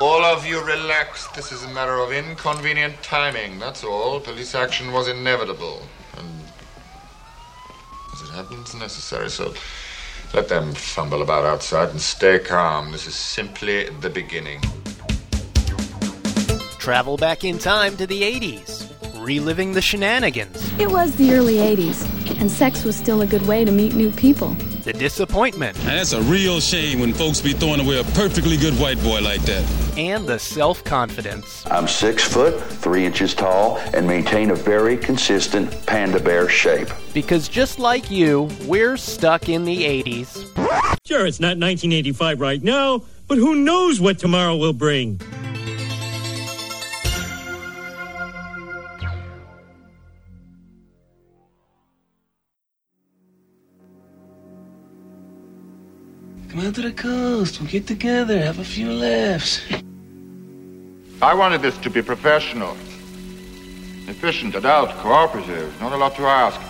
All of you relax. This is a matter of inconvenient timing. That's all. Police action was inevitable. And as it happens, necessary. So let them fumble about outside and stay calm. This is simply the beginning. Travel back in time to the 80s, reliving the shenanigans, It was the early 80s, and sex was still a good way to meet new people. The disappointment, Now, that's a real shame when folks be throwing away a perfectly good white boy like that. and the self confidence. I'm six foot, three inches tall, and maintain a very consistent panda bear shape. Because just like you, we're stuck in the 80s. Sure, it's not 1985 right now, but who knows what tomorrow will bring? Come to the coast. We'll get together, have a few laughs. I wanted this to be professional, efficient, adult, cooperative. Not a lot to ask.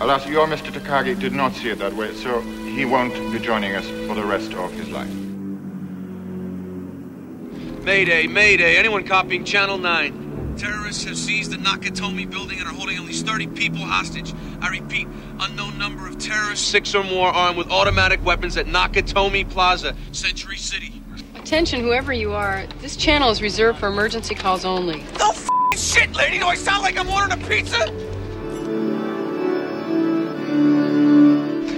Alas, your Mr. Takagi did not see it that way, so he won't be joining us for the rest of his life. Mayday, Mayday. Anyone copying Channel 9? Terrorists have seized the Nakatomi building and are holding at least 30 people hostage. I repeat, unknown number of terrorists, six or more, armed with automatic weapons at Nakatomi Plaza, Century City. Attention, whoever you are, this channel is reserved for emergency calls only. No f- shit, lady! Do I sound like I'm ordering a pizza?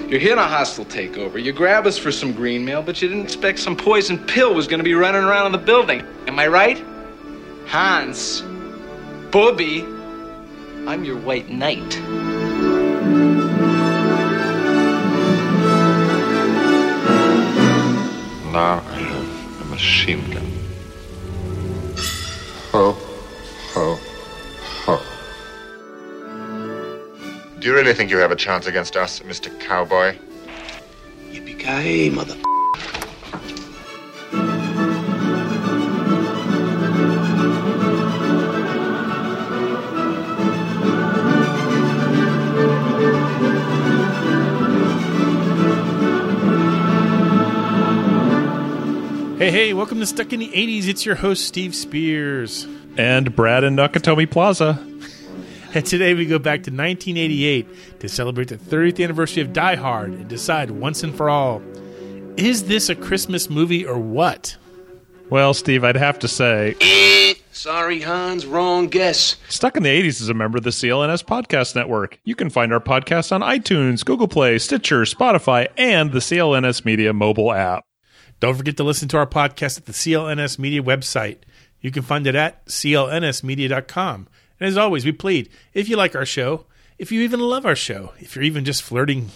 You're here on a hostile takeover. You grab us for some green mail, but you didn't expect some poison pill was going to be running around in the building. Am I right? Hans. Bobby. I'm your white knight. Now I have a machine gun. Ho, ho, ho. Do you really think you have a chance against us, Mr. Cowboy? Yippee-ki-yay, mother. Hey, hey, welcome to Stuck in the 80s. It's your host, Steve Spears. and Brad in Nakatomi Plaza. And today we go back to 1988 to celebrate the 30th anniversary of Die Hard and decide once and for all is this a Christmas movie or what? Well, Steve, I'd have to say, Eh, sorry, Hans, wrong guess. Stuck in the 80s is a member of the CLNS Podcast Network. You can find our podcast on iTunes, Google Play, Stitcher, Spotify, and the CLNS Media mobile app. Don't forget to listen to our podcast at the CLNS Media website. You can find it at clnsmedia.com. And as always, we plead if you like our show, if you even love our show, if you're even just flirting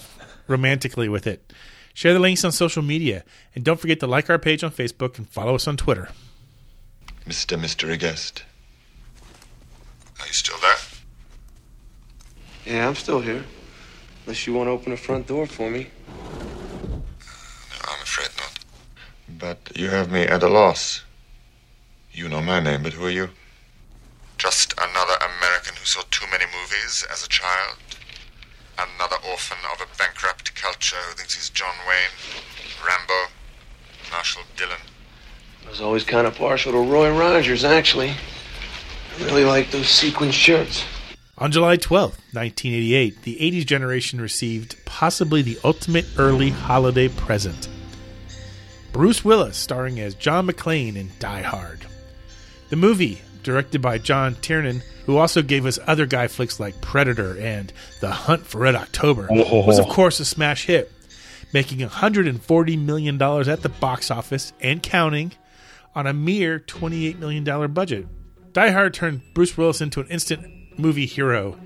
romantically with it, share the links on social media. And don't forget to like our page on Facebook and follow us on Twitter. Mr. Mystery Guest. Are you still there? Yeah, I'm still here. Unless you want to open the front door for me. But you have me at a loss. You know my name, but who are you? Just another American who saw too many movies as a child. Another orphan of a bankrupt culture who thinks he's John Wayne, Rambo, Marshall Dillon. I was always kind of partial to Roy Rogers, actually. I really like those sequin shirts. On July 12th, 1988, the 80s generation received possibly the ultimate early holiday present. Bruce Willis starring as John McClane in Die Hard. The movie, directed by John McTiernan, who also gave us other guy flicks like Predator and The Hunt for Red October, was of oh. course a smash hit, making $140 million at the box office and counting on a mere $28 million budget. Die Hard turned Bruce Willis into an instant movie hero.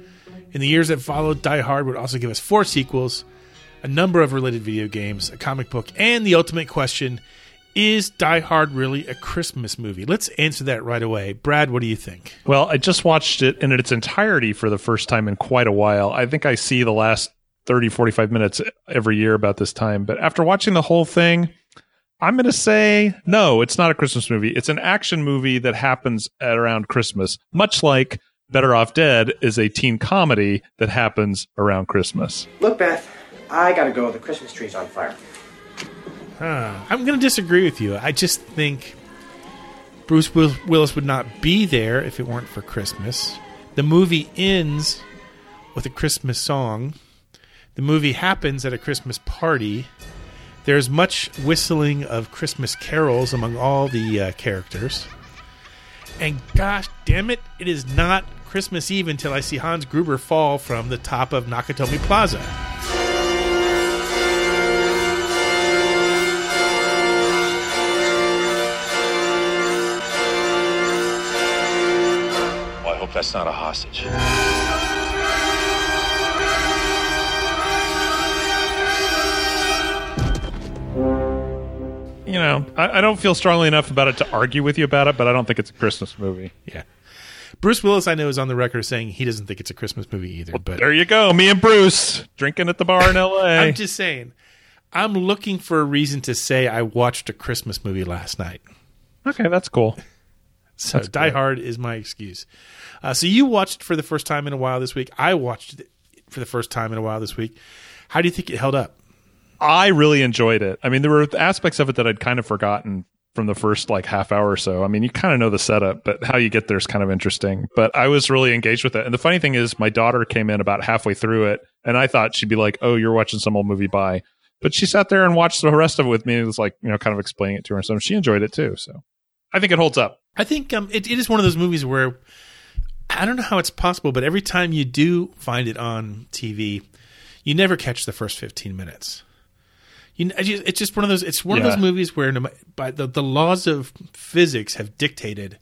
In the years that followed, Die Hard would also give us four sequels, a number of related video games, a comic book, and the ultimate question is Die Hard really a Christmas movie? Let's answer that right away. Brad, what do you think? Well, I just watched it in its entirety for the first time in quite a while. I think I see the last 30, 45 minutes every year about this time. But after watching the whole thing, I'm going to say no, it's not a Christmas movie. It's an action movie that happens at around Christmas, much like Better Off Dead is a teen comedy that happens around Christmas. Look, Beth, I gotta go. The Christmas tree's on fire. Huh. I'm going to disagree with you. I just think Bruce Will- Willis would not be there if it weren't for Christmas. The movie ends with a Christmas song. The movie happens at a Christmas party. There's much whistling of Christmas carols among all the uh, characters. And gosh damn it, it is not Christmas Eve until I see Hans Gruber fall from the top of Nakatomi Plaza. That's not a hostage. You know, I, I don't feel strongly enough about it to argue with you about it, but I don't think it's a Christmas movie. Yeah. Bruce Willis, I know, is on the record saying he doesn't think it's a Christmas movie either. But There you go, me and Bruce drinking at the bar in L.A. I'm just saying, I'm looking for a reason to say I watched a Christmas movie last night. okay, that's cool. So That's Die great. Hard is my excuse. Uh, so you watched it for the first time in a while this week. I watched it for the first time in a while this week. How do you think it held up? I really enjoyed it. I mean, there were aspects of it that I'd kind of forgotten from the first like half hour or so. I mean, you kind of know the setup, but how you get there is kind of interesting. But I was really engaged with it. And the funny thing is, my daughter came in about halfway through it, and I thought she'd be like, "Oh, you're watching some old movie, bye." But she sat there and watched the rest of it with me. It was like, you know, kind of explaining it to her. So she enjoyed it too. So I think it holds up. I think um, it, it is one of those movies where I don't know how it's possible, but every time you do find it on TV, you never catch the first 15 minutes. You, it's just one of those. It's one of those movies where, no, by the the laws of physics have dictated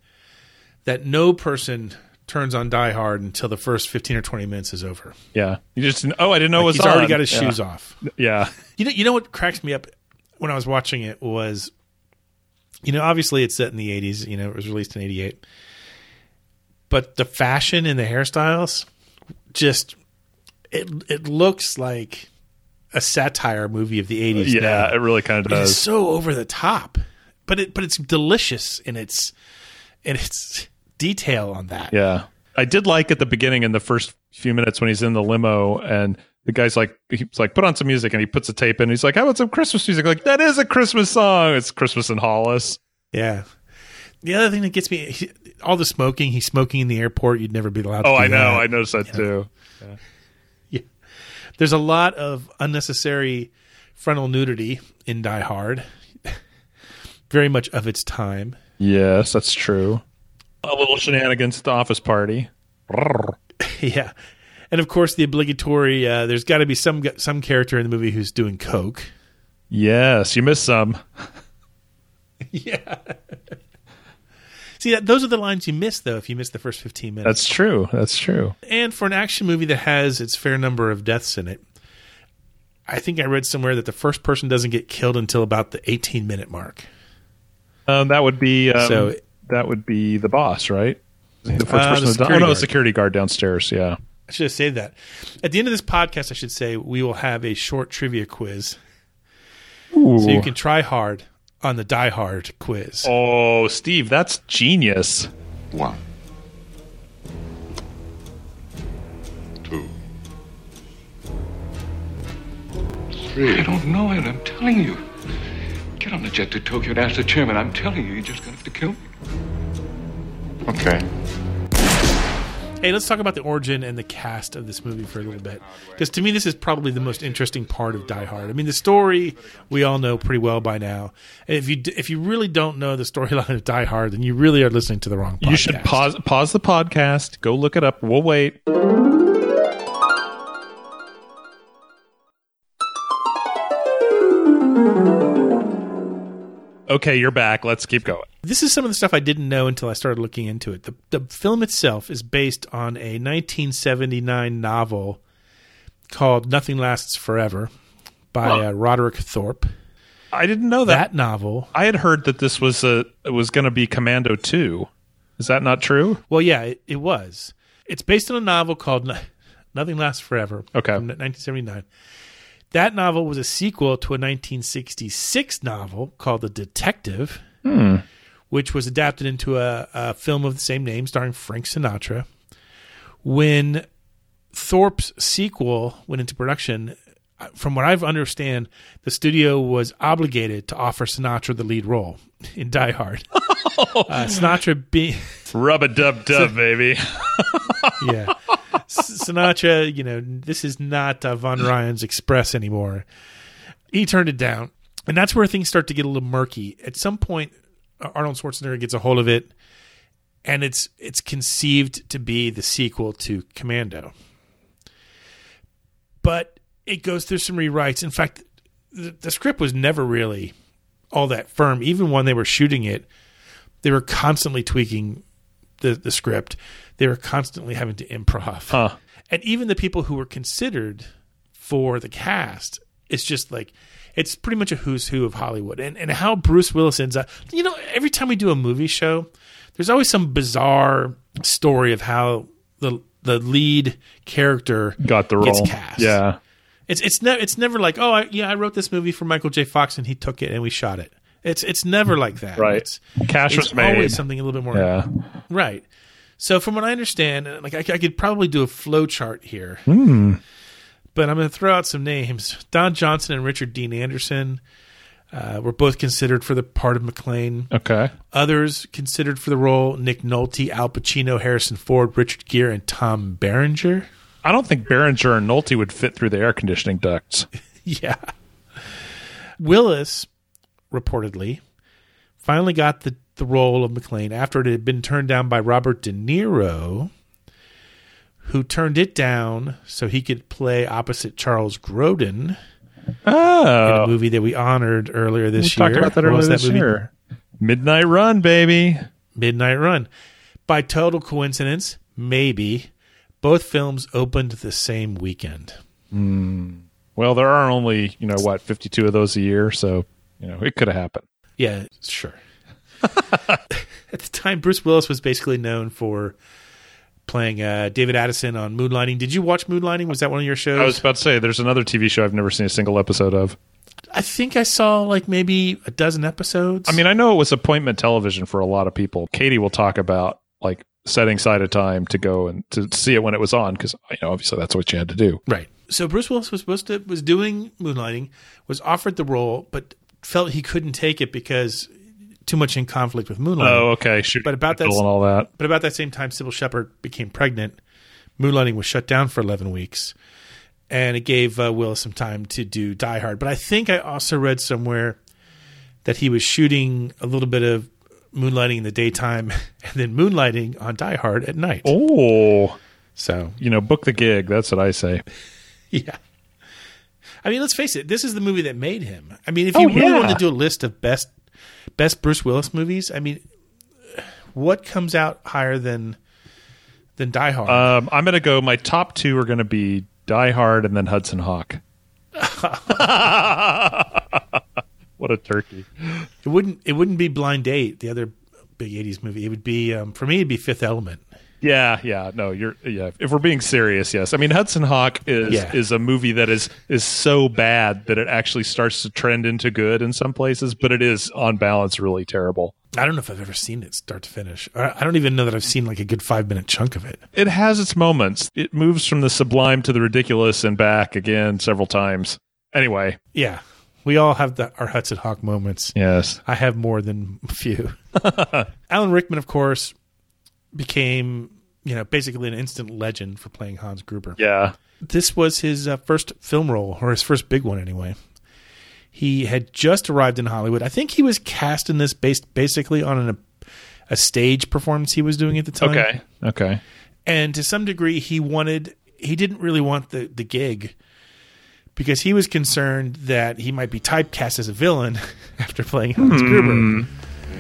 that no person turns on Die Hard until the first 15 or 20 minutes is over. Yeah, you just oh, I didn't know Like, it was he's already got his Yeah. shoes off. Yeah, You know, you know what cracks me up when I was watching it was, you know, obviously it's set in the '80s. You know, it was released in '88, but the fashion and the hairstyles, just it it looks like a satire movie of the '80s. yeah, now. it really kind of But it's so over the top, but it but it's delicious in its in its detail on that. Yeah. I did like at the beginning in the first few minutes when he's in the limo and the guy's like he's like put on some music and he puts a tape in. He's like, "How about some Christmas music?" Like that is a Christmas song. It's Christmas in Hollis. Yeah. The other thing that gets me, he- all the smoking. He's smoking in the airport. You'd never be allowed. to Oh, I know. that. I noticed that too. Yeah. There's a lot of unnecessary frontal nudity in Die Hard. Very much of its time. Yes, that's true. A little shenanigans at the office party. yeah. And of course, the obligatory. Uh, there's got to be some some character in the movie who's doing coke. Yes, you missed some. yeah. See, that, those are the lines you miss, though. If you miss the first 15 minutes, That's true. That's true. and for an action movie that has its fair number of deaths in it, I think I read somewhere that the first person doesn't get killed until about the 18 minute mark. Um, that would be um, So- that would be the boss, right? The first Uh, person. the die- oh no, guard. security guard downstairs. Yeah. I should have saved that. At the end of this podcast, I should say we will have a short trivia quiz, Ooh. so you can try hard on the Die Hard quiz. Oh, Steve, that's genius. One. Two. I don't know it, I'm telling you. Get on the jet to Tokyo and ask the chairman. I'm telling you, you're just gonna have to kill me. Okay. Hey, let's talk about the origin and the cast of this movie for a little bit, because to me, this is probably the most interesting part of Die Hard. I mean, the story we all know pretty well by now. And if you if you really don't know the storyline of Die Hard, then you really are listening to the wrong. podcast. You should pause pause the podcast. Go look it up. We'll wait. Okay, you're back. Let's keep going. This is some of the stuff I didn't know until I started looking into it. The, the film itself is based on a 1979 novel called Nothing Lasts Forever by uh, Roderick Thorp. I didn't know that. That novel. I had heard that this was a it was going to be Commando 2. Is that not true? Well, yeah, it, it was. It's based on a novel called Nothing Lasts Forever Okay. from 1979. That novel was a sequel to a 1966 novel called The Detective, Hmm. Which was adapted into a, a film of the same name starring Frank Sinatra. When Thorp's sequel went into production, uh, from what I understand, the studio was obligated to offer Sinatra the lead role in Die Hard. Uh, Sinatra being Rub a dub dub, baby. yeah. Sinatra, you know, this is not uh, Von Ryan's Express anymore. He turned it down. And that's where things start to get a little murky. At some point, Arnold Schwarzenegger gets a hold of it, and it's it's conceived to be the sequel to Commando. But it goes through some rewrites. In fact, the, the script was never really all that firm. Even when they were shooting it, they were constantly tweaking the, the script. They were constantly having to improv. Huh. And even the people who were considered for the cast, it's just like it's pretty much a who's who of Hollywood. And and how Bruce Willis ends up you know, every time we do a movie show, there's always some bizarre story of how the the lead character Got the gets role. cast. Yeah. It's it's never it's never like oh I, yeah I wrote this movie for Michael J. Fox and he took it and we shot it. It's it's never like that. Right. It's, Cash it's was made. Always something a little bit more. Yeah. Right. So from what I understand, like I, I could probably do a flow chart here, Hmm. But I'm going to throw out some names. Don Johnson and Richard Dean Anderson uh, were both considered for the part of McClane. Okay. Others considered for the role: Nick Nolte, Al Pacino, Harrison Ford, Richard Gere, and Tom Berenger. I don't think Berenger and Nolte would fit through the air conditioning ducts. yeah. Willis reportedly finally got the, the role of McClane after it had been turned down by Robert De Niro, who turned it down so he could play opposite Charles Grodin in Oh. a movie that we honored earlier this we year. talked about that earlier this movie? year. Midnight Run, baby. Midnight Run. By total coincidence, maybe, both films opened the same weekend. Hmm. Well, there are only, you know, what, 52 of those a year, so, you know, it could have happened. Yeah, sure. At the time, Bruce Willis was basically known for playing uh, David Addison on Moonlighting. Did you watch Moonlighting? Was that one of your shows? I was about to say, there's another TV show I've never seen a single episode of. I think I saw like maybe a dozen episodes. I mean, I know it was appointment television for a lot of people. Katie will talk about like setting aside a time to go and to see it when it was on because you know obviously that's what you had to do. right. So Bruce Willis was supposed to was doing Moonlighting, was offered the role, but felt he couldn't take it because too much in conflict with Moonlighting. Oh, okay, shoot, But about that, and all that. But about that same time, Cybill Shepherd became pregnant. Moonlighting was shut down for eleven weeks, and it gave uh, Willis some time to do Die Hard. But I think I also read somewhere that he was shooting a little bit of Moonlighting in the daytime and then Moonlighting on Die Hard at night. Oh, so you know, book the gig. That's what I say. yeah. I mean, let's face it. This is the movie that made him. I mean, if you Oh, really yeah. want to do a list of best best Bruce Willis movies, I mean, what comes out higher than than Die Hard? Um, I'm going to go. My top two are going to be Die Hard and then Hudson Hawk. what a turkey! It wouldn't. It wouldn't be Blind Date, the other big '80s movie. It would be um, for me. It'd be Fifth Element. Yeah, yeah, no, you're yeah. If we're being serious, yes. I mean, Hudson Hawk is Yeah. is a movie that is is so bad that it actually starts to trend into good in some places, but it is on balance really terrible. I don't know if I've ever seen it start to finish. I don't even know that I've seen like a good five minute chunk of it. It has its moments. It moves from the sublime to the ridiculous and back again several times. Anyway, Yeah, we all have the, our Hudson Hawk moments. yes. I have more than a few. Alan Rickman, of course, became you know basically an instant legend for playing Hans Gruber. Yeah. This was his uh, first film role, or his first big one anyway. He had just arrived in Hollywood. I think he was cast in this based basically on an, a stage performance he was doing at the time. Okay. Okay. and to some degree he wanted he didn't really want the the gig because he was concerned that he might be typecast as a villain after playing Hans Gruber.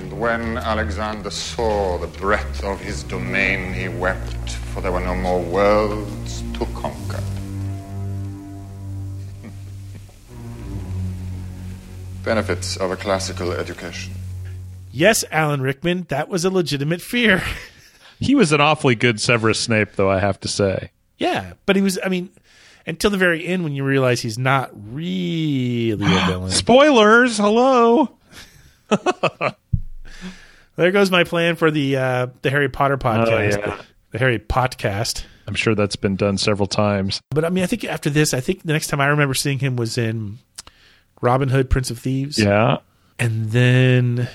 And when Alexander saw the breadth of his domain, he wept, for there were no more worlds to conquer. Benefits of a classical education. Yes, Alan Rickman, that was a legitimate fear. He was an awfully good Severus Snape, though I have to say. yeah, but he was I mean until the very end when you realize he's not really a villain. Spoilers. Hello. there goes my plan for the uh, the Harry Potter podcast. oh, yeah. The Harry Podcast. I'm sure that's been done several times. But I mean, I think after this, I think the next time I remember seeing him was in Robin Hood, Prince of Thieves. Yeah. And then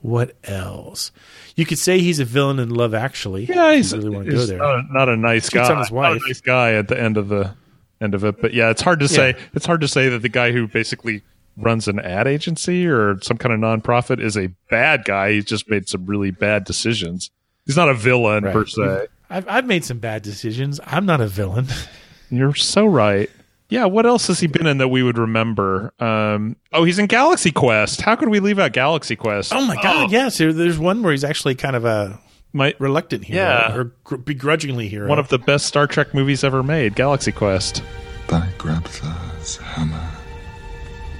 What else? You could say he's a villain in Love Actually. Yeah, he's, really want to go there. not, a, not a nice guy. Not a nice guy at the end of the end of it. But yeah, it's hard to say. It's hard to say that the guy who basically runs an ad agency or some kind of nonprofit is a bad guy. He's just made some really bad decisions. He's not a villain per se. I've, I've made some bad decisions. I'm not a villain. You're so right. Yeah, what else has he been in that we would remember? Um, oh, he's in Galaxy Quest. How could we leave out Galaxy Quest? Oh my god! Yes, there, there's one where he's actually kind of a My reluctant hero, Yeah. or gr- begrudgingly hero. one of the best Star Trek movies ever made, Galaxy Quest. By Grabthar's hammer,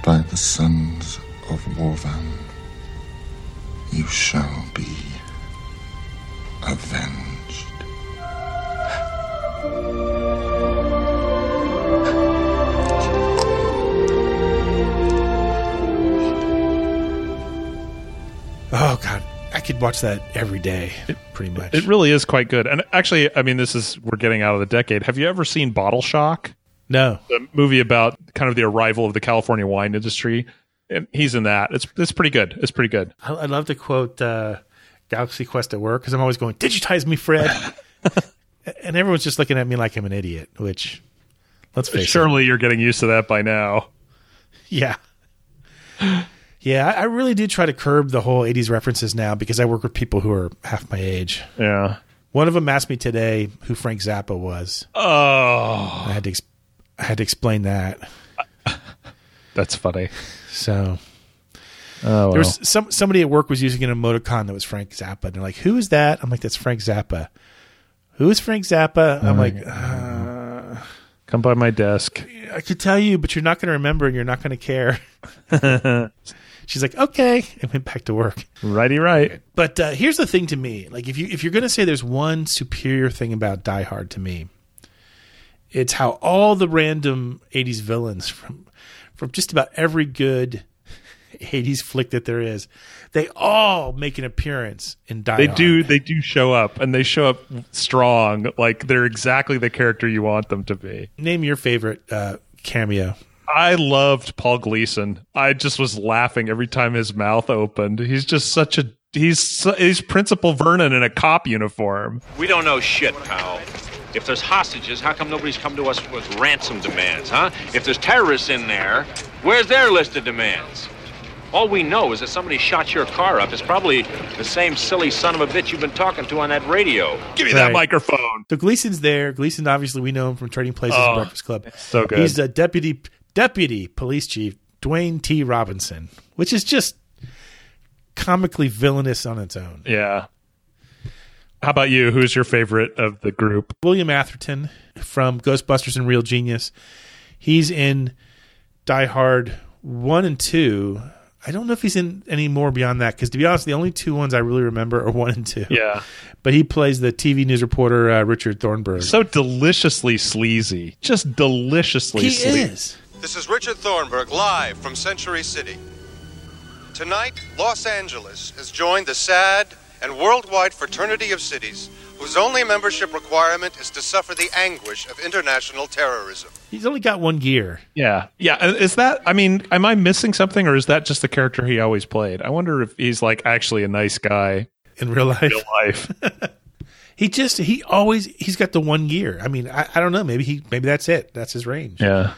by the sons of Worvan, you shall be avenged. oh god, I could watch that every day, pretty much. It really is quite good. And actually, I mean, this is we're getting out of the decade. Have you ever seen Bottle Shock? No, The movie about kind of the arrival of the California wine industry. And he's in that. It's it's pretty good. It's pretty good. I, I love to quote uh, Galaxy Quest at work because I'm always going, "Digitize me, Fred," and everyone's just looking at me like I'm an idiot. Which, let's face it, Surely you're getting used to that by now. Yeah. Yeah, I, really do try to curb the whole 80s references now because I work with people who are half my age. Yeah. One of them asked me today who Frank Zappa was. Oh, I had to I had to explain that. that's funny. So Oh, well. there was some somebody at work was using an emoticon that was Frank Zappa. And they're like, "Who is that?" I'm like, "That's Frank Zappa." Who is Frank Zappa? I'm like, uh, come by my desk. I could tell you, but you're not going to remember and you're not going to care. She's like, okay, and went back to work. Righty, right. But uh, here's the thing to me: like, if you if you're going to say there's one superior thing about Die Hard to me, it's how all the random '80s villains from from just about every good '80s flick that there is, they all make an appearance in Die They Hard. do. They do show up, and they show up strong. Like they're exactly the character you want them to be. Name your favorite uh, cameo. I loved Paul Gleason. I just was laughing every time his mouth opened. He's just such a he's he's Principal Vernon in a cop uniform. We don't know shit, pal. If there's hostages, how come nobody's come to us with ransom demands, huh? If there's terrorists in there, where's their list of demands? All we know is that somebody shot your car up. It's probably the same silly son of a bitch you've been talking to on that radio. Give me that microphone. So Gleason's there. Gleason, obviously, we know him from Trading Places Oh, and Breakfast Club. so good. He's the deputy deputy police chief, Dwayne T. Robinson, which is just comically villainous on its own. Yeah. How about you? Who's your favorite of the group? William Atherton from Ghostbusters and Real Genius. He's in Die Hard 1 and 2. I don't know if he's in any more beyond that because, to be honest, the only two ones I really remember are 1 and 2. Yeah. But he plays the TV news reporter, uh, Richard Thornburg. So deliciously sleazy. Just deliciously he sleazy. is. This is Richard Thornburg live from Century City. Tonight, Los Angeles has joined the sad and worldwide fraternity of cities whose only membership requirement is to suffer the anguish of international terrorism. He's only got one gear. Yeah. Yeah. Is that, I mean, am I missing something or is that just the character he always played? I wonder if he's like actually a nice guy in real life. Real life. He just he always he's got the one gear. I mean, I, I don't know. Maybe he maybe that's it. That's his range. yeah.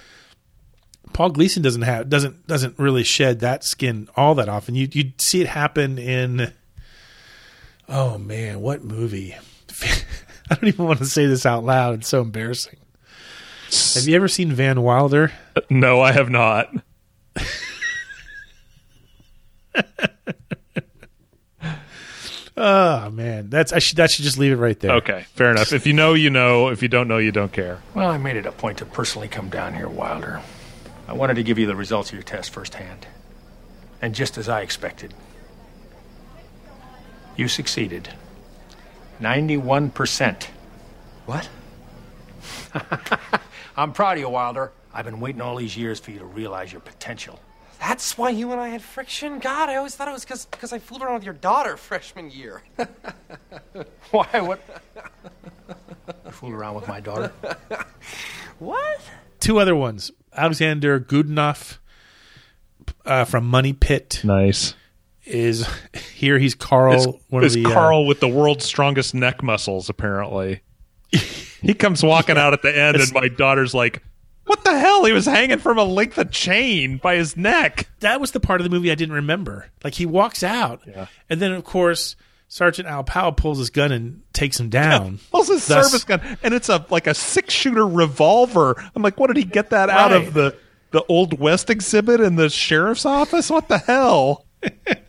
Paul Gleason doesn't have doesn't doesn't really shed that skin all that often. You you see it happen in oh man, what movie? I don't even want to say this out loud. It's so embarrassing. Have you ever seen Van Wilder? Uh, no, I have not. Oh man, that's I should that should just leave it right there. Okay. Fair enough. If you know, you know. If you don't know, you don't care. Well, I made it a point to personally come down here, Wilder. I wanted to give you the results of your test firsthand. And just as I expected, you succeeded. 91%. What? I'm proud of you, Wilder. I've been waiting all these years for you to realize your potential. That's why you and I had friction? God, I always thought it was because I fooled around with your daughter freshman year. Why? What? You fooled around with my daughter? what? Two other ones: Alexander Godunov uh, from Money Pit. Nice. Is here. He's Carl. Is, one is of the uh, Carl with the world's strongest neck muscles, apparently. he comes walking out at the end, and my daughter's like, What the hell? He was hanging from a length of chain by his neck. that was the part of the movie I didn't remember. Like he walks out, Yeah. and then of course Sergeant Al Powell pulls his gun and takes him down. Pulls his Thus- service gun, and it's a like a six shooter revolver. I'm like, what did he get that out of the the old West exhibit in the sheriff's office? What the hell?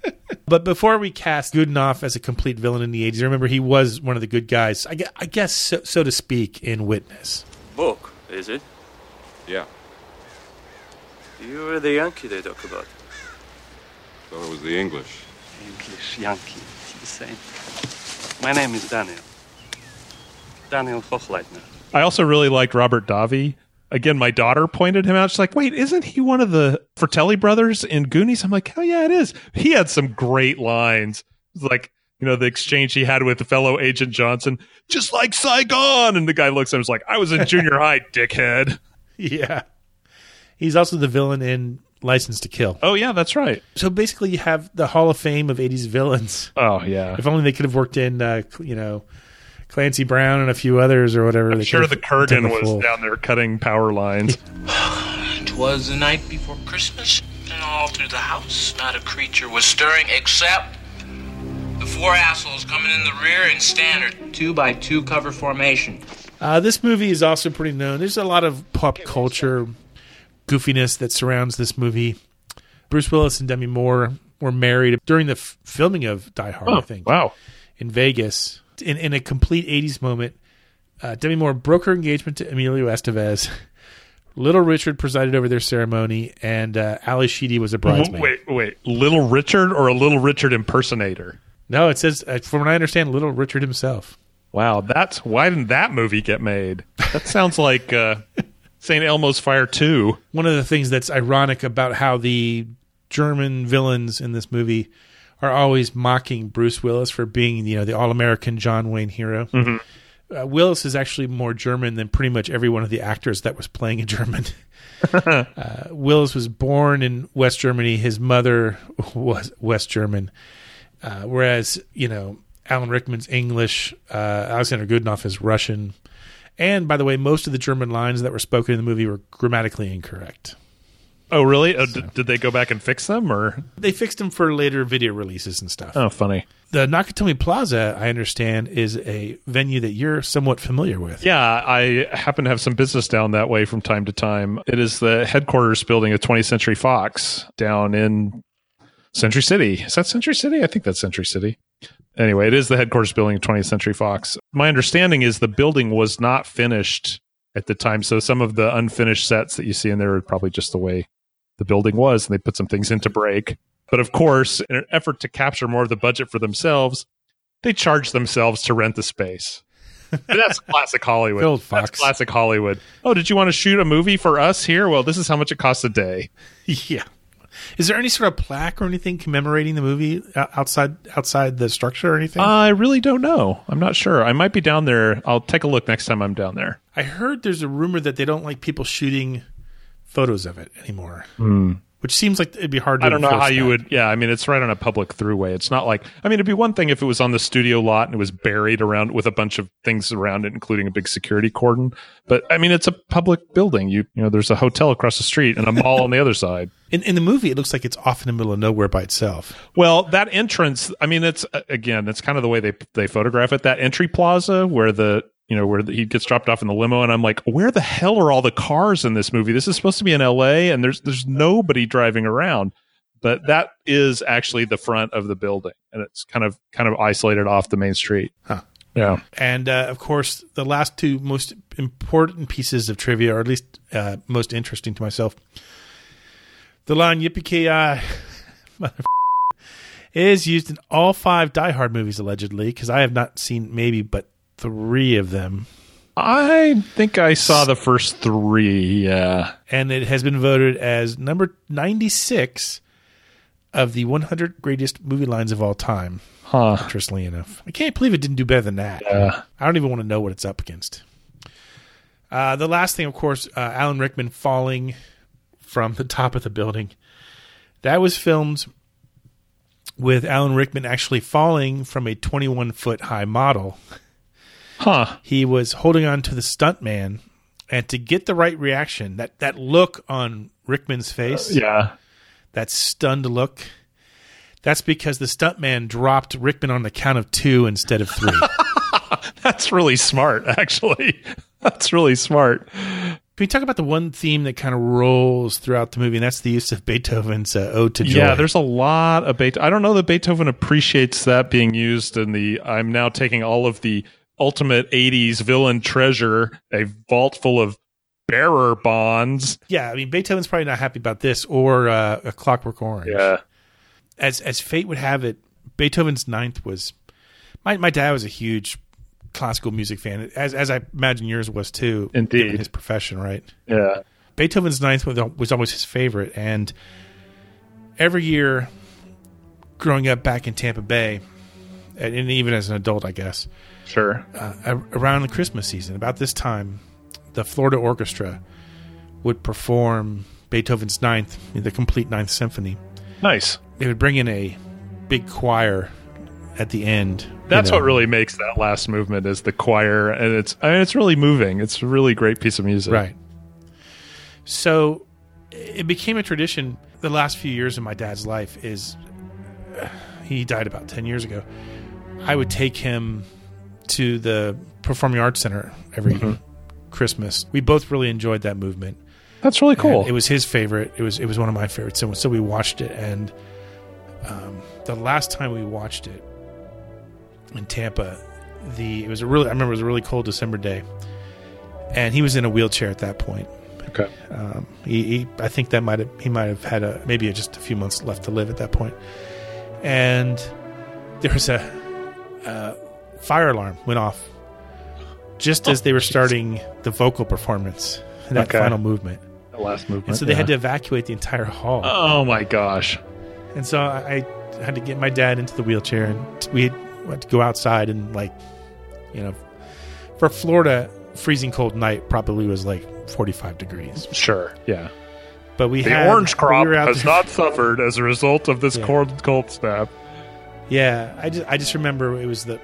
But before we cast Godunov as a complete villain in the 80s, remember he was one of the good guys, I guess, I guess so, so to speak, in Witness. Book, is it? Yeah. You were the Yankee they talk about. Thought it was the English. English Yankee. It's the same. My name is Daniel. Daniel Hochleitner. I also really liked Robert Davi. Again, my daughter pointed him out. She's like, "Wait, isn't he one of the Fratelli brothers in Goonies?" I'm like, "Oh yeah, it is." He had some great lines, It's like you know the exchange he had with the fellow Agent Johnson, just like Saigon. And the guy looks at him, and is like, "I was in junior high, dickhead." Yeah. He's also the villain in License to Kill. Oh yeah, that's right. So basically, you have the Hall of Fame of 80s villains. Oh yeah. If only they could have worked in, uh, you know, Clancy Brown and a few others or whatever. I'm They sure the have Kurgan was full- down there cutting power lines. Twas the night before Christmas, and all through the house not a creature was stirring except the four assholes coming in the rear in standard two by two cover formation. Uh, this movie is also pretty known. There's a lot of pop culture goofiness that surrounds this movie. Bruce Willis and Demi Moore were married during the f- filming of Die Hard, Oh, I think. wow. In Vegas. In, in a complete 80s moment, uh, Demi Moore broke her engagement to Emilio Estevez. Little Richard presided over their ceremony, and uh, Ally Sheedy was a bridesmaid. Wait, wait, Little Richard or a Little Richard impersonator? No, it says, uh, from what I understand, Little Richard himself. Wow, that's why didn't that movie get made? That sounds like uh, St. Elmo's Fire Two. one of the things that's ironic about how the German villains in this movie are always mocking Bruce Willis for being, you know, the all-American John Wayne hero. Mhm. Uh, Willis is actually more German than pretty much every one of the actors that was playing a German. uh, Willis was born in West Germany. His mother was West German, uh, whereas you know Alan Rickman's English, uh, Alexander Godunov is Russian. And by the way, most of the German lines that were spoken in the movie were grammatically incorrect. Oh, really? Oh, did, did they go back and fix them, or They fixed them for later video releases and stuff. oh, funny? The Nakatomi Plaza, I understand, is a venue that you're somewhat familiar with. Yeah, I happen to have some business down that way from time to time. It is the headquarters building of 20th Century Fox down in Century City. Is that Century City? I think that's Century City. Anyway, it is the headquarters building of 20th Century Fox. My understanding is the building was not finished at the time, so some of the unfinished sets that you see in there are probably just the way the building was, and they put some things into break. But of course, in an effort to capture more of the budget for themselves, they charge themselves to rent the space. And that's classic Hollywood. Good old That's classic Hollywood. Oh, did you want to shoot a movie for us here? Well, this is how much it costs a day. yeah. Is there any sort of plaque or anything commemorating the movie uh, outside outside the structure or anything? I really don't know. I'm not sure. I might be down there. I'll take a look next time I'm down there. I heard there's a rumor that they don't like people shooting photos of it anymore, hmm. which seems like it'd be hard. to I don't know enforce how you that. would. Yeah, I mean, it's right on a public throughway. It's not like. I mean, it'd be one thing if it was on the studio lot and it was buried around with a bunch of things around it, including a big security cordon. But I mean, it's a public building. You you know, there's a hotel across the street and a mall on the other side. In, in the movie, it looks like it's off in the middle of nowhere by itself. Well, that entrance, I mean, it's again, it's kind of the way they they photograph it. That entry plaza where the you know where the, he gets dropped off in the limo, and I'm like, where the hell are all the cars in this movie? This is supposed to be in L.A. and there's there's nobody driving around. But that is actually the front of the building, and it's kind of kind of isolated off the main street. Huh. Yeah. And uh, of course, the last two most important pieces of trivia, or at least uh, most interesting to myself, the line "Yippee ki mother is used in all five Die Hard movies allegedly, because I have not seen maybe but three of them, I think I saw the first three. Yeah. and it has been voted as number ninety-six of the 100 greatest movie lines of all time. Huh. Interestingly enough, I can't believe it didn't do better than that. Yeah. I don't even want to know what it's up against. Uh, the last thing, of course, uh, Alan Rickman falling from the top of the building. That was filmed with Alan Rickman actually falling from a 21 foot high model. Huh. He was holding on to the stuntman, and to get the right reaction, that, that look on Rickman's face, Yeah. that stunned look, that's because the stuntman dropped Rickman on the count of two instead of three. That's really smart, actually. That's really smart. Can we talk about the one theme that kind of rolls throughout the movie, and that's the use of Beethoven's uh, Ode to Joy? Yeah, there's a lot of Beethoven. I don't know that Beethoven appreciates that being used in the. I'm now taking all of the ultimate 80s villain treasure, a vault full of bearer bonds. Yeah, I mean Beethoven's probably not happy about this or uh, a Clockwork Orange. Yeah. As as fate would have it, Beethoven's Ninth was my my dad was a huge classical music fan, as as I imagine yours was too. Indeed. given his profession, right? Yeah. Beethoven's Ninth was, was always his favorite, and every year, growing up back in Tampa Bay, and, even as an adult, I guess, Sure. uh, around the Christmas season, about this time, the Florida Orchestra would perform Beethoven's Ninth, the complete Ninth Symphony. Nice. They would bring in a big choir at the end. you That's know. what really makes that last movement is the choir, and it's I mean, it's really moving. It's a really great piece of music. Right. So it became a tradition the last few years of my dad's life is he died about 10 years ago. I would take him to the Performing Arts Center every Mhm. Christmas. We both really enjoyed that movement. That's really cool. And it was his favorite. It was it was one of my favorites. So so we watched it and um, the last time we watched it in Tampa, the it was a really I remember it was a really cold December day, and he was in a wheelchair at that point. Okay. Um, he, he I think that might have he might have had a maybe just a few months left to live at that point. point, and there was a, uh fire alarm went off just as they were starting the vocal performance, that Okay. final movement. The last movement. And so they had to evacuate the entire hall. Oh my gosh. And so I I had to get my dad into the wheelchair, and we had to go outside and like, you know, for Florida, freezing cold night probably was like forty five degrees. Sure. Yeah. But we the had orange crop we has not suffered as a result of this Yeah. cold cold snap. Yeah, I just I just remember it was the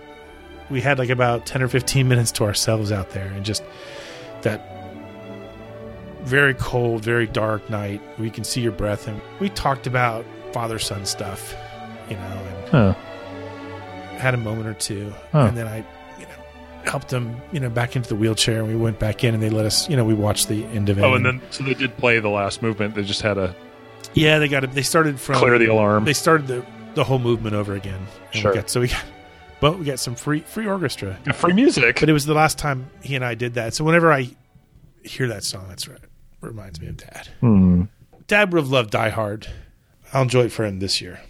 we had like about ten or fifteen minutes to ourselves out there, and just that very cold, very dark night. We can see your breath, and we talked about father son stuff, you know, and Huh. had a moment or two, Huh. and then I, you know, helped him, you know, back into the wheelchair, and we went back in, and they let us, you know, we watched the end of it. Oh, and then so they did play the last movement. They just had a yeah, they got it. They started from Clear the alarm. They started the the whole movement over again. And we Sure. got- so we got, but we got some free free orchestra, free music. But it was the last time he and I did that. So whenever I hear that song, that's right. Reminds me of Dad. Hmm. Dad would have loved Die Hard. I'll enjoy it for him this year.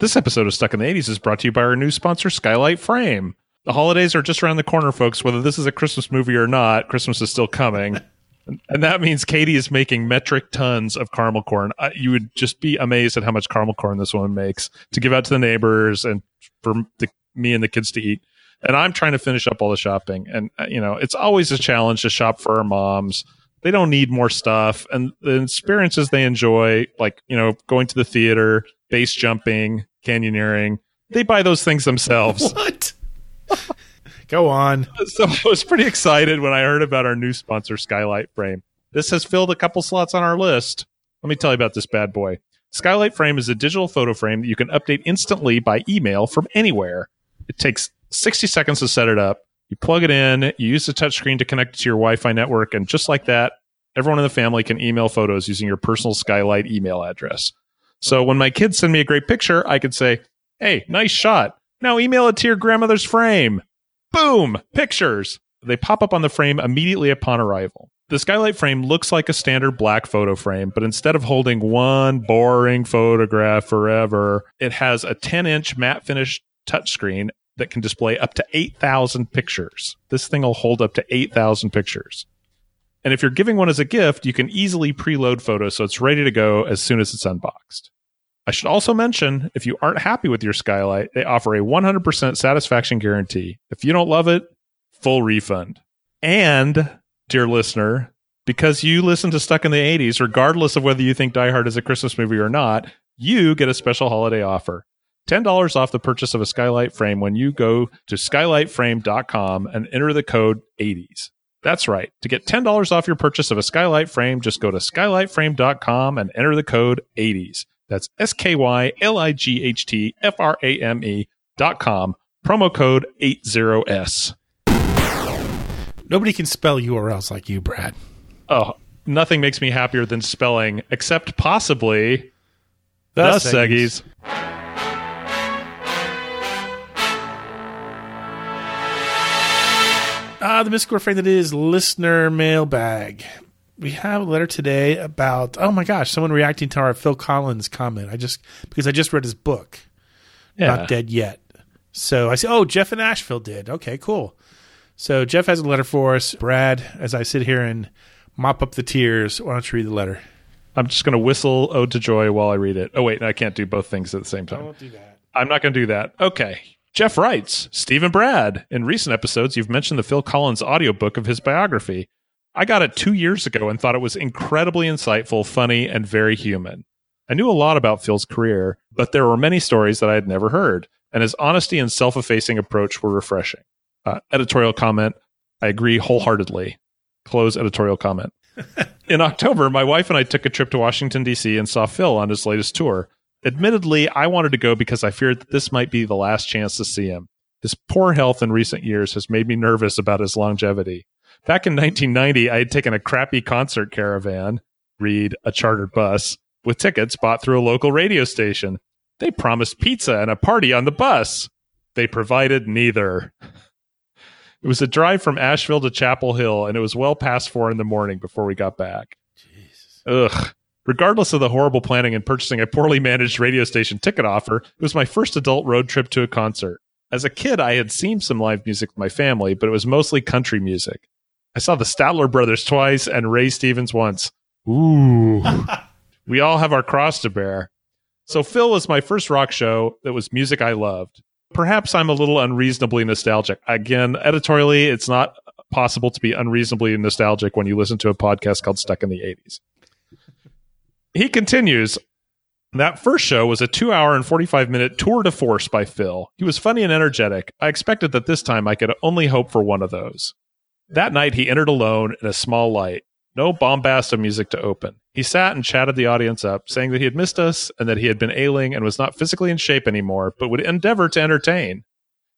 This episode of Stuck in the 80s is brought to you by our new sponsor, Skylight Frame. The holidays are just around the corner, folks. Whether this is a Christmas movie or not, Christmas is still coming. And- that means Katie is making metric tons of caramel corn. You would just be amazed at how much caramel corn this woman makes to give out to the neighbors and for the, me and the kids to eat. And I'm trying to finish up all the shopping. And, uh, you know, it's always a challenge to shop for our moms. They don't need more stuff. And the experiences they enjoy, like, you know, going to the theater, base jumping, canyoneering, they buy those things themselves. What? Go on. So I was pretty excited when I heard about our new sponsor, Skylight Frame. This has filled a couple slots on our list. Let me tell you about this bad boy. Skylight Frame is a digital photo frame that you can update instantly by email from anywhere. It takes 60 seconds to set it up. You plug it in, you use the touchscreen to connect it to your Wi Fi network, and just like that, everyone in the family can email photos using your personal Skylight email address. So when my kids send me a great picture, I could say, Hey, nice shot. Now email it to your grandmother's frame. Boom! Pictures. They pop up on the frame immediately upon arrival. The skylight frame looks like a standard black photo frame, but instead of holding one boring photograph forever, it has a 10 inch matte finish touchscreen that can display up to 8,000 pictures. This thing will hold up to 8,000 pictures. And if you're giving one as a gift, you can easily preload photos so it's ready to go as soon as it's unboxed. I should also mention if you aren't happy with your skylight, they offer a 100% satisfaction guarantee. If you don't love it, full refund. And, dear listener, because you listen to Stuck in the 80s, regardless of whether you think Die Hard is a Christmas movie or not, you get a special holiday offer. $10 off the purchase of a skylight frame when you go to skylightframe.com and enter the code 80s. That's right. To get $10 off your purchase of a skylight frame, just go to skylightframe.com and enter the code 80s. That's S K Y L I G H T F R A M E dot com, promo code 80S. Nobody can spell URLs like you, Brad. Oh, nothing makes me happier than spelling, except possibly The the Seggies. Seggies. Ah, the mystical refrain that is listener mailbag. We have a letter today about oh my gosh, someone reacting to our Phil Collins comment. I just because I just read his book, Yeah. not dead yet. So I say, oh, Jeff and Asheville did. Okay, cool. So Jeff has a letter for us. Brad, as I sit here and mop up the tears, why don't you read the letter? I'm just going to whistle Ode to Joy while I read it. Oh, wait, I can't do both things at the same time. Don't do that. I'm not going to do that. Okay. Jeff writes Stephen Brad, in recent episodes, you've mentioned the Phil Collins audiobook of his biography. I got it two years ago and thought it was incredibly insightful, funny, and very human. I knew a lot about Phil's career, but there were many stories that I had never heard, and his honesty and self effacing approach were refreshing. Uh, editorial comment I agree wholeheartedly. Close editorial comment. In October, my wife and I took a trip to Washington, D.C. and saw Phil on his latest tour. Admittedly, I wanted to go because I feared that this might be the last chance to see him. His poor health in recent years has made me nervous about his longevity. Back in 1990, I had taken a crappy concert caravan, read a chartered bus, with tickets bought through a local radio station. They promised pizza and a party on the bus. They provided neither. It was a drive from Asheville to Chapel Hill, and it was well past four in the morning before we got back. Ugh. Regardless of the horrible planning and purchasing a poorly managed radio station ticket offer, it was my first adult road trip to a concert. As a kid, I had seen some live music with my family, but it was mostly country music. I saw the Statler brothers twice and Ray Stevens once. Ooh. we all have our cross to bear. So Phil was my first rock show that was music I loved. Perhaps I'm a little unreasonably nostalgic. Again, editorially, it's not possible to be unreasonably nostalgic when you listen to a podcast called Stuck in the 80s. He continues, that first show was a two hour and 45 minute tour de force by Phil. He was funny and energetic. I expected that this time I could only hope for one of those. That night, he entered alone in a small light. No bombast of music to open. He sat and chatted the audience up, saying that he had missed us and that he had been ailing and was not physically in shape anymore, but would endeavor to entertain.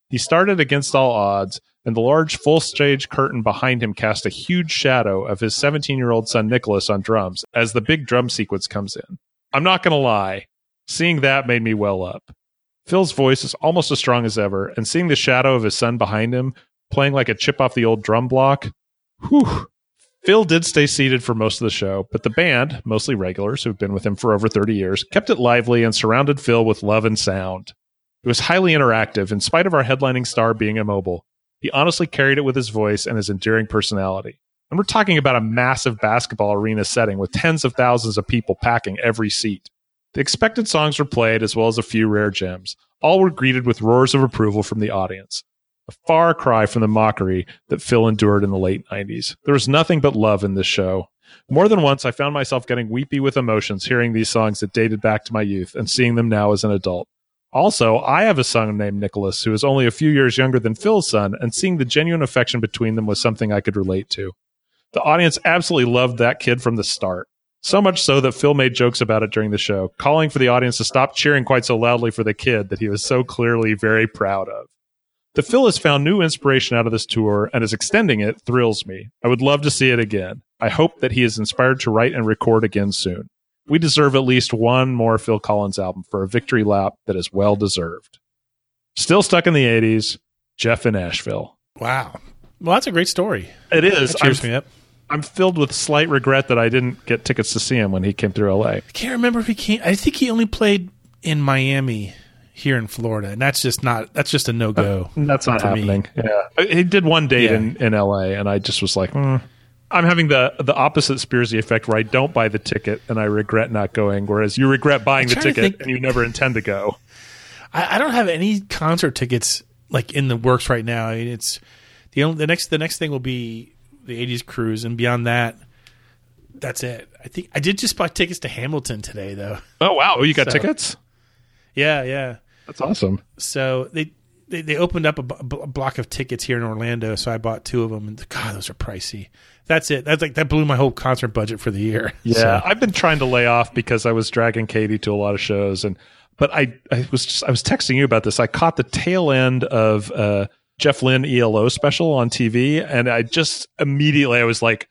He started against all odds, and the large full stage curtain behind him cast a huge shadow of his 17 year old son Nicholas on drums as the big drum sequence comes in. I'm not going to lie, seeing that made me well up. Phil's voice is almost as strong as ever, and seeing the shadow of his son behind him playing like a chip off the old drum block, whew. Phil did stay seated for most of the show, but the band, mostly regulars who've been with him for over 30 years, kept it lively and surrounded Phil with love and sound. It was highly interactive, in spite of our headlining star being immobile. He honestly carried it with his voice and his endearing personality. And we're talking about a massive basketball arena setting with tens of thousands of people packing every seat. The expected songs were played, as well as a few rare gems. All were greeted with roars of approval from the audience. A far cry from the mockery that Phil endured in the late 90s. There was nothing but love in this show. More than once, I found myself getting weepy with emotions hearing these songs that dated back to my youth and seeing them now as an adult. Also, I have a son named Nicholas who is only a few years younger than Phil's son, and seeing the genuine affection between them was something I could relate to. The audience absolutely loved that kid from the start. So much so that Phil made jokes about it during the show, calling for the audience to stop cheering quite so loudly for the kid that he was so clearly very proud of. The Phil has found new inspiration out of this tour and is extending it thrills me. I would love to see it again. I hope that he is inspired to write and record again soon. We deserve at least one more Phil Collins album for a victory lap that is well deserved. Still stuck in the 80s, Jeff in Asheville. Wow. Well, that's a great story. It is. That cheers I'm, me up. I'm filled with slight regret that I didn't get tickets to see him when he came through LA. I can't remember if he came. I think he only played in Miami here in Florida, and that's just not. That's just a no go. That's not for me. happening. Yeah, he did one date Yeah. in, in LA, and I just was like, hmm. I'm having the the opposite Spearsy effect, where I don't buy the ticket and I regret not going, whereas you regret buying the ticket think- and you never intend to go. I, I don't have any concert tickets like in the works right now. I mean, it's the only the next the next thing will be the '80s cruise, and beyond that, That's it. I think I did just buy tickets to Hamilton today, though. Oh wow, oh, you got So- tickets? Yeah, yeah. That's awesome. So they they, they opened up a, b- a block of tickets here in Orlando, so I bought two of them. And God, those are pricey. That's it. That's like that blew my whole concert budget for the year. Yeah, So- I've been trying to lay off because I was dragging Katie to a lot of shows, and but I I was just I was texting you about this. I caught the tail end of uh, Jeff Lynne ELO special on TV, and I just immediately I was like,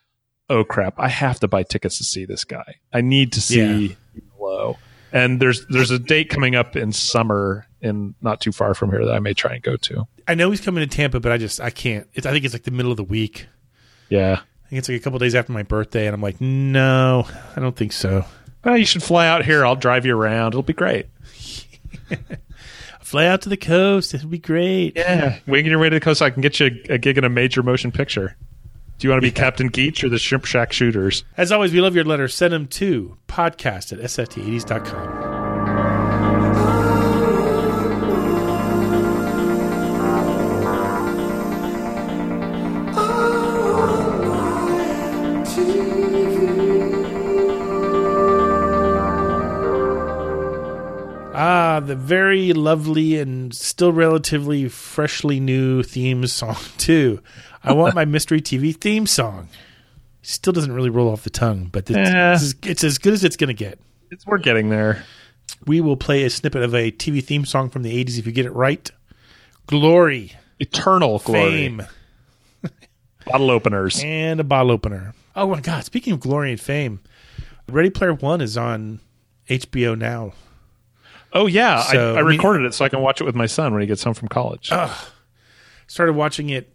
oh crap, I have to buy tickets to see this guy. I need to see ELO. And there's there's a date coming up in summer in not too far from here that I may try and go to. I know he's coming to Tampa, but I just I can't. It's, I think it's like the middle of the week. Yeah. I think it's like a couple days after my birthday, and I'm like, no, I don't think so. You should fly out here. I'll drive you around. It'll be great. Fly out to the coast. It'll be great. Yeah. Winging your way to the coast, I can get you a, a gig in a major motion picture. Do you want to be Captain Geach or the Shrimp Shack Shooters? As always, we love your letters. Send them to podcast at sft80s.com. Ah, the very lovely and still relatively freshly new theme song, too. I want my mystery TV theme song. Still doesn't really roll off the tongue, but it's, Yeah. it's, it's as good as it's going to get. It's, we're getting there. We will play a snippet of a TV theme song from the 80s if you get it right. Glory. Eternal glory. Fame. Bottle openers. And a bottle opener. Oh my God. Speaking of glory and fame, Ready Player One is on HBO now. Oh yeah, So, I, I I mean- recorded it so I can watch it with my son when he gets home from college. started watching it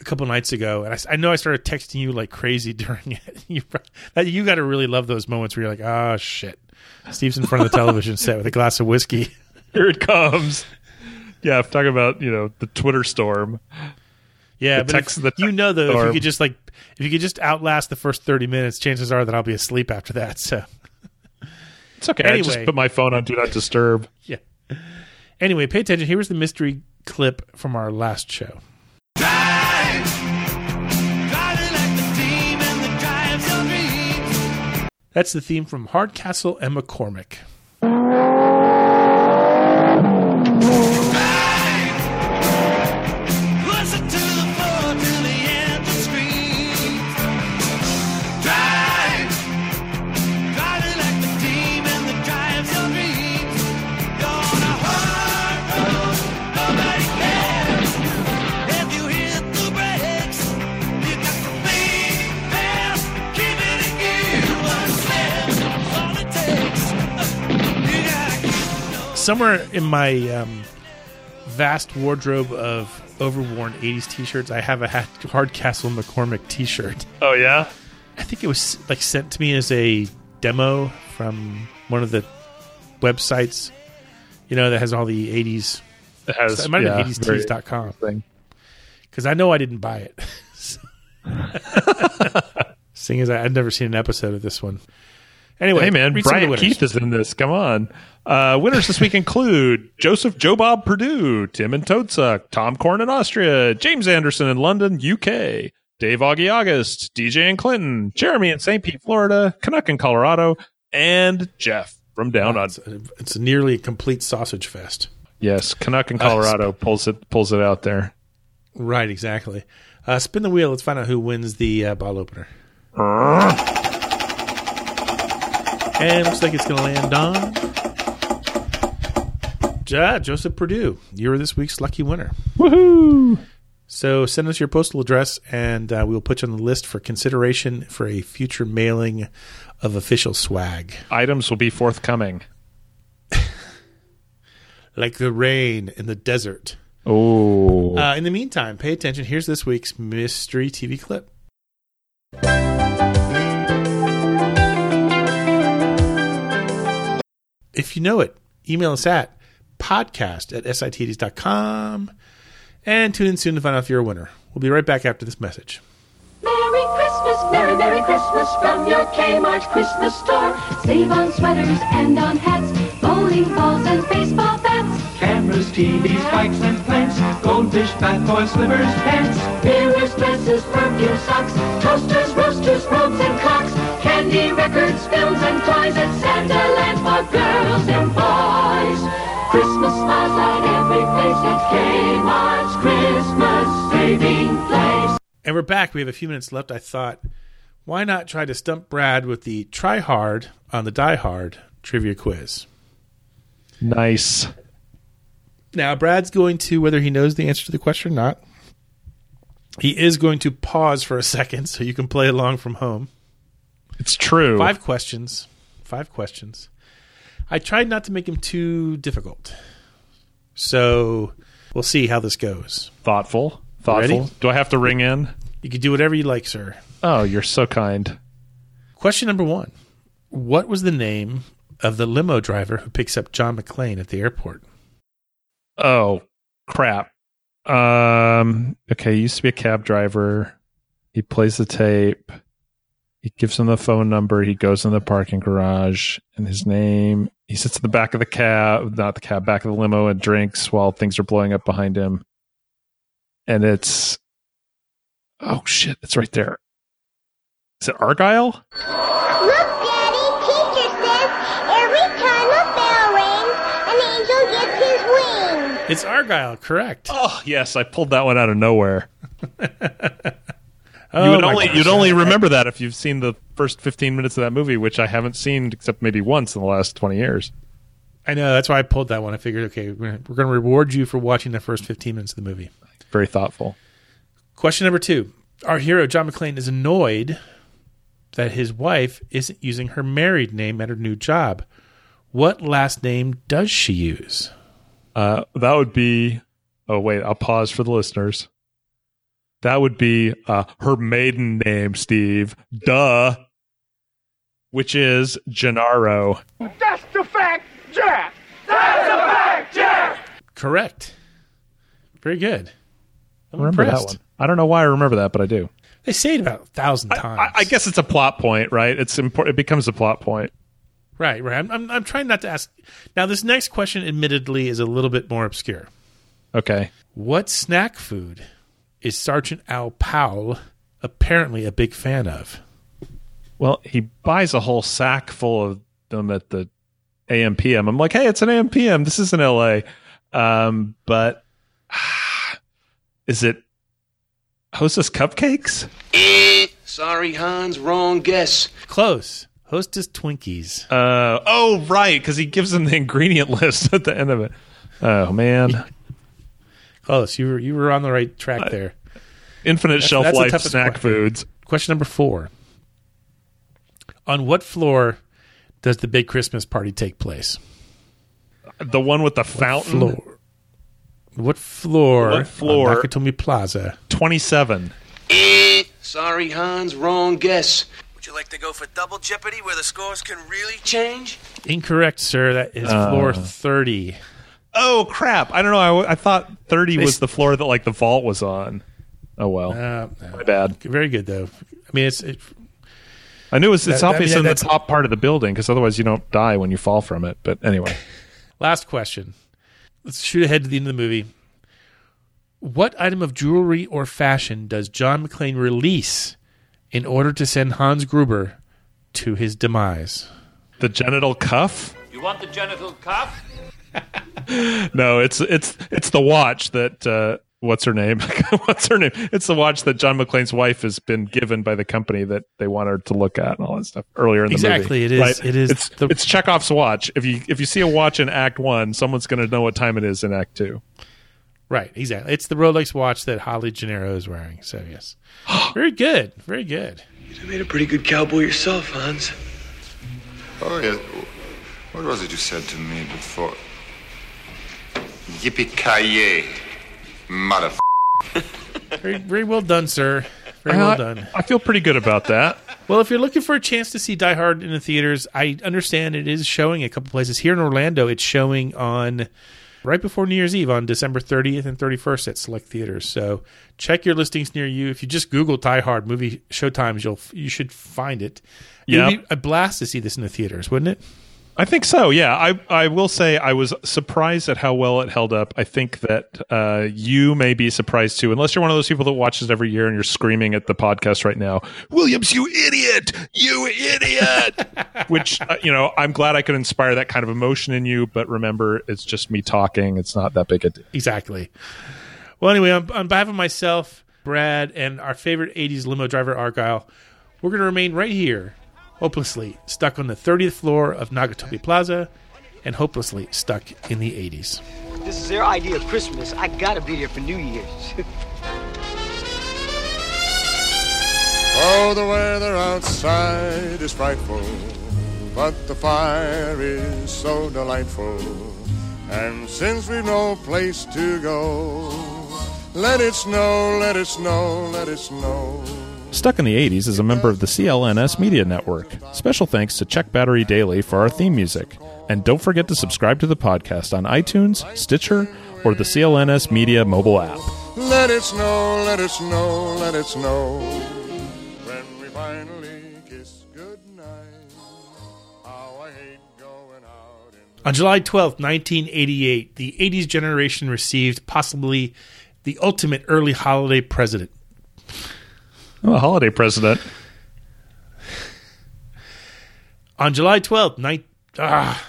a couple nights ago, and I I, know I started texting you like crazy during it. You, you got to really love those moments where you're like, oh shit, Steve's in front of the television set with a glass of whiskey. Here it comes. Yeah, I'm talking about you know the Twitter storm. Yeah, The but text- if- you know though, if you could just like, if you could just outlast the first thirty minutes, chances are that I'll be asleep after that. So It's okay. I just put my phone on do not disturb. yeah. Anyway, pay attention. Here was the mystery clip from our last show. That's the theme from Hardcastle and McCormick. Somewhere in my um, vast wardrobe of overworn 80s t-shirts, I have a Hardcastle McCormick t-shirt. Oh yeah, I think it was like sent to me as a demo from one of the websites, you know, that has all the 80s. It has, it might have yeah, been very 80stees.com. thing. Because I know I didn't buy it. Seeing as I, I'd never seen an episode of this one. Anyway, hey man, read some of the Brian. Keith is in this. Come on. Uh, winners this week include Joseph Joe Bob Purdue, Tim and Toadsuck, Tom Corn in Austria, James Anderson in London, UK, Dave Augie August, DJ in Clinton, Jeremy in St. Pete, Florida, Canuck in Colorado, and Jeff from down Wow, on. it's, it's nearly a complete sausage fest. Yes, Canuck in Colorado pulls it pulls it out there. Right, exactly. Uh, spin the wheel. Let's find out who wins the uh, ball opener. And looks like it's going to land on Ja, Joseph Purdue. You're this week's lucky winner. Woohoo! So send us your postal address, and uh, we'll put you on the list for consideration for a future mailing of official swag, Items will be forthcoming. like the rain in the desert. Oh, Uh, in the meantime, pay attention. Here's this week's mystery TV clip. If you know it, email us at podcast at sitds.com and tune in soon to find out if you're a winner. We'll be right back after this message. Merry Christmas, Merry, Merry Christmas from your Kmart Christmas store. Save on sweaters and on hats, bowling balls and baseball bats. Cameras, TVs, bikes and plants, goldfish, bat toys, slippers, pants. Mirrors, dresses, perfume, socks, toasters, roasters, robes and clocks. Candy, records, films, and toys at Santa Land for girls and boys. Christmas smiles at every place at Kmart's Christmas saving place. And we're back. We have a few minutes left. I thought, why not try to stump Brad with the try hard on the die hard trivia quiz? Nice. Now, Brad's going to, whether he knows the answer to the question or not, he is going to pause for a second so you can play along from home. It's true. Five questions. Five questions. I tried not to make him too difficult. So we'll see how this goes. Thoughtful. Thoughtful. Ready? Do I have to ring in? You can do whatever you like, sir. Oh, you're so kind. Question number one What was the name of the limo driver who picks up John McClane at the airport? Oh, crap. Um, okay, he used to be a cab driver. He plays the tape. He gives him the phone number. He goes in the parking garage and his name. He sits in the back of the cab, not the cab, back of the limo and drinks while things are blowing up behind him. And it's, oh shit, it's right there. Is it Argyle? Look, Daddy, teacher says every time a bell rings, an angel gets his wings. It's Argyle, correct. Oh, yes, I pulled that one out of nowhere. Oh, you would only gosh. you'd only remember that if you've seen the first 15 minutes of that movie, which I haven't seen except maybe once in the last 20 years. I know, that's why I pulled that one. I figured, okay, we're going to reward you for watching the first 15 minutes of the movie. Very thoughtful. Question number two Our hero, John McClane, is annoyed that his wife isn't using her married name at her new job. What last name does she use? Uh, that would be. Oh wait, I'll pause for the listeners. That would be uh, her maiden name, Steve. Duh. Which is Gennaro. That's the fact, Jack! That's the fact, Jack! Correct. Very good. I'm remember impressed. that one. I don't know why I remember that, but I do. They say it about a thousand times. I, I guess it's a plot point, right? It's important. It becomes a plot point. Right, right. I'm, I'm, I'm trying not to ask. Now, this next question, admittedly, is a little bit more obscure. Okay. What snack food is Sergeant Al Powell apparently a big fan of? Well, he buys a whole sack full of them at the AMPM. I'm like, hey, it's an AMPM. This is in LA. Um, but is it Hostess Cupcakes? Eh, sorry, Hans, wrong guess. Close. Hostess Twinkies. Uh, oh, right, because he gives them the ingredient list at the end of it. Oh man, Close. You were you were on the right track there. infinite That's- shelf that's the life snack question. foods. Question number four. On what floor does the big Christmas party take place? The one with the fountain. Floor. What floor? What floor? On Nakatomi Plaza. Twenty-seven. Eh, sorry, Hans, wrong guess. Would you like to go for double jeopardy where the scores can really change? Incorrect, sir. That is Uh. floor thirty. Oh crap! I don't know. I, I thought thirty They was s- the floor that like the vault was on. Oh well, Uh, my bad. Very good though. I mean, it's it, I knew it's, it's That- that- obvious yeah, in the that's- top part of the building because otherwise you don't die when you fall from it. But anyway, Last question. Let's shoot ahead to the end of the movie. What item of jewelry or fashion does John McClane release in order to send Hans Gruber to his demise? the genital cuff. You want the genital cuff? No, it's it's it's the watch that uh, what's her name? what's her name? It's the watch that John McClane's wife has been given by the company that they want her to look at and all that stuff earlier in the Exactly, movie. it is- Right? it is It's, it's Chekhov's watch. If you if you see a watch in Act One, someone's going to know what time it is in Act Two. Right, exactly. It's the Rolex watch that Holly Gennaro is wearing. So yes, very good, very good. You made a pretty good cowboy yourself, Hans. Oh, yes. What was it you said to me before? Yippee-ki-yay, mother. Very, very well done, sir. Very well uh, done. I feel pretty good about that. Well, if you're looking for a chance to see Die Hard in the theaters, I understand it is showing a couple places here in Orlando. It's showing on right before New Year's Eve on December 30th and 31st at select theaters. So check your listings near you. If you just Google Die Hard movie showtimes, you'll you should find it. It Yep. would be a blast to see this in the theaters, wouldn't it? I think so. Yeah, I I will say I was surprised at how well it held up. I think that uh, you may be surprised too, unless you're one of those people that watches every year and you're screaming at the podcast right now, Williams, you idiot, you idiot. Which uh, you know, I'm glad I could inspire that kind of emotion in you. But remember, it's just me talking. It's not that big a deal. Exactly. Well, anyway, on, on behalf of myself, Brad, and our favorite 80s limo driver, Argyle, we're going to remain right here, hopelessly stuck on the 30th floor of Nakatomi Plaza and hopelessly stuck in the 80s. This is their idea of Christmas. I gotta be there for New Year's. Oh, the weather outside is frightful, but the fire is so delightful. And since we've no place to go, let it snow, let it snow, let it snow. Stuck in the 80s is a member of the CLNS Media Network. Special thanks to Check Battery Daily for our theme music. And don't forget to subscribe to the podcast on iTunes, Stitcher, or the CLNS Media mobile app. Let it snow, let it snow, let it snow. When we finally kiss goodnight, how I hate going out. On July 12th, 1988, the 80s generation received possibly the ultimate early holiday president. Oh, a holiday president. On July 12th, night. ah,